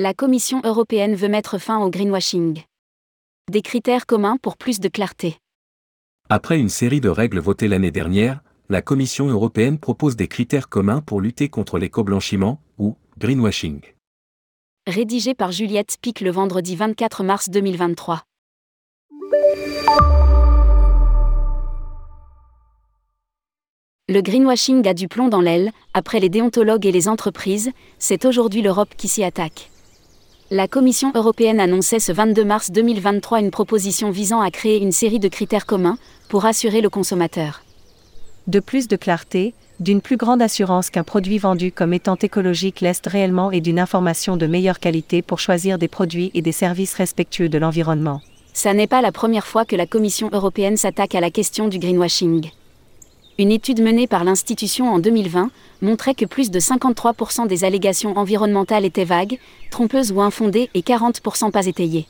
La Commission européenne veut mettre fin au greenwashing. Des critères communs pour plus de clarté. Après une série de règles votées l'année dernière, la Commission européenne propose des critères communs pour lutter contre l'éco-blanchiment, ou greenwashing. Rédigé par Juliette Spic le vendredi 24 mars 2023. Le greenwashing a du plomb dans l'aile, après les déontologues et les entreprises, c'est aujourd'hui l'Europe qui s'y attaque. La Commission européenne annonçait ce 22 mars 2023 une proposition visant à créer une série de critères communs pour assurer le consommateur. De plus de clarté, d'une plus grande assurance qu'un produit vendu comme étant écologique l'est réellement et d'une information de meilleure qualité pour choisir des produits et des services respectueux de l'environnement. Ça n'est pas la première fois que la Commission européenne s'attaque à la question du greenwashing. Une étude menée par l'institution en 2020 montrait que plus de 53% des allégations environnementales étaient vagues, trompeuses ou infondées et 40% pas étayées.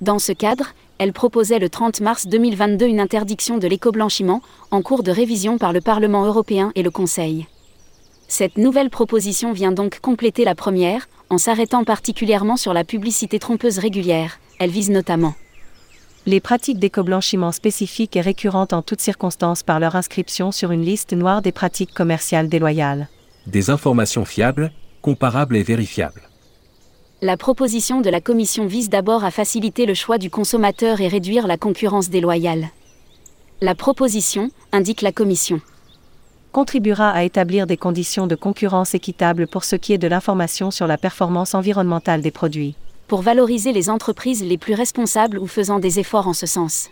Dans ce cadre, elle proposait le 30 mars 2022 une interdiction de l'éco-blanchiment, en cours de révision par le Parlement européen et le Conseil. Cette nouvelle proposition vient donc compléter la première, en s'arrêtant particulièrement sur la publicité trompeuse régulière. Elle vise notamment les pratiques d'éco-blanchiment spécifiques et récurrentes en toutes circonstances par leur inscription sur une liste noire des pratiques commerciales déloyales. Des informations fiables, comparables et vérifiables. La proposition de la Commission vise d'abord à faciliter le choix du consommateur et réduire la concurrence déloyale. La proposition, indique la Commission, contribuera à établir des conditions de concurrence équitables pour ce qui est de l'information sur la performance environnementale des produits pour valoriser les entreprises les plus responsables ou faisant des efforts en ce sens.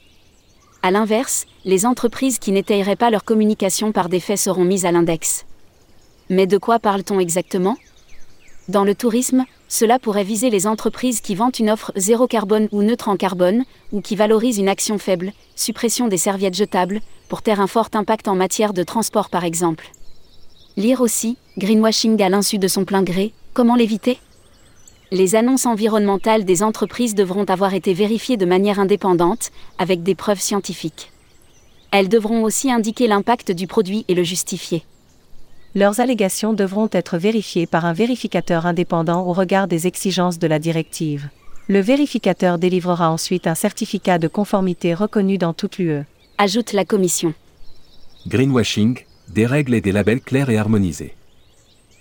A l'inverse, les entreprises qui n'étayeraient pas leur communication par des seront mises à l'index. Mais de quoi parle-t-on exactement? Dans le tourisme, cela pourrait viser les entreprises qui vendent une offre zéro carbone ou neutre en carbone, ou qui valorisent une action faible, suppression des serviettes jetables, pour taire un fort impact en matière de transport par exemple. Lire aussi, greenwashing à l'insu de son plein gré, comment l'éviter? Les annonces environnementales des entreprises devront avoir été vérifiées de manière indépendante, avec des preuves scientifiques. Elles devront aussi indiquer l'impact du produit et le justifier. Leurs allégations devront être vérifiées par un vérificateur indépendant au regard des exigences de la directive. Le vérificateur délivrera ensuite un certificat de conformité reconnu dans toute l'UE. Ajoute la Commission. Greenwashing, des règles et des labels clairs et harmonisés.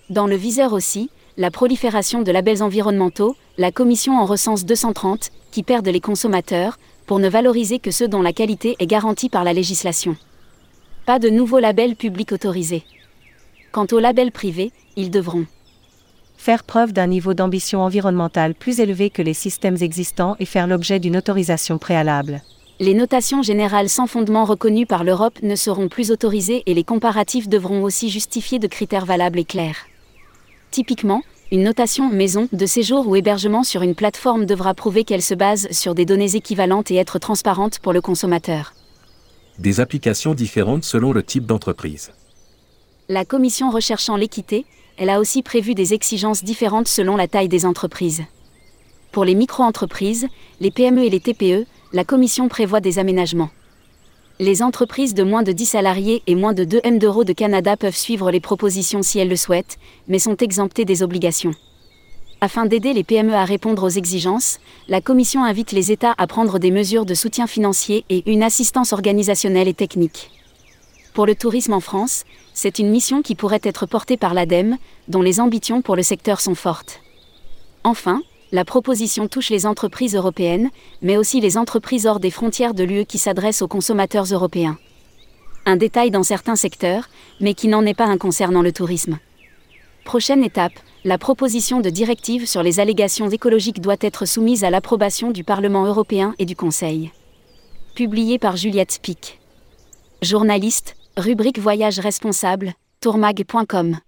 Dans le viseur aussi, la prolifération de labels environnementaux, la Commission en recense 230, qui perdent les consommateurs, pour ne valoriser que ceux dont la qualité est garantie par la législation. Pas de nouveaux labels publics autorisés. Quant aux labels privés, ils devront faire preuve d'un niveau d'ambition environnementale plus élevé que les systèmes existants et faire l'objet d'une autorisation préalable. Les notations générales sans fondement reconnues par l'Europe ne seront plus autorisées et les comparatifs devront aussi justifier de critères valables et clairs. Typiquement, une notation maison de séjour ou hébergement sur une plateforme devra prouver qu'elle se base sur des données équivalentes et être transparente pour le consommateur. Des applications différentes selon le type d'entreprise. La Commission recherchant l'équité, elle a aussi prévu des exigences différentes selon la taille des entreprises. Pour les micro-entreprises, les PME et les TPE, la Commission prévoit des aménagements. Les entreprises de moins de 10 salariés et moins de 2 M d'euros de Canada peuvent suivre les propositions si elles le souhaitent, mais sont exemptées des obligations. Afin d'aider les PME à répondre aux exigences, la Commission invite les États à prendre des mesures de soutien financier et une assistance organisationnelle et technique. Pour le tourisme en France, c'est une mission qui pourrait être portée par l'ADEME, dont les ambitions pour le secteur sont fortes. Enfin, la proposition touche les entreprises européennes, mais aussi les entreprises hors des frontières de l'UE qui s'adressent aux consommateurs européens. Un détail dans certains secteurs, mais qui n'en est pas un concernant le tourisme. Prochaine étape, la proposition de directive sur les allégations écologiques doit être soumise à l'approbation du Parlement européen et du Conseil. Publié par Juliette Spic. Journaliste, rubrique Voyage responsable, tourmag.com.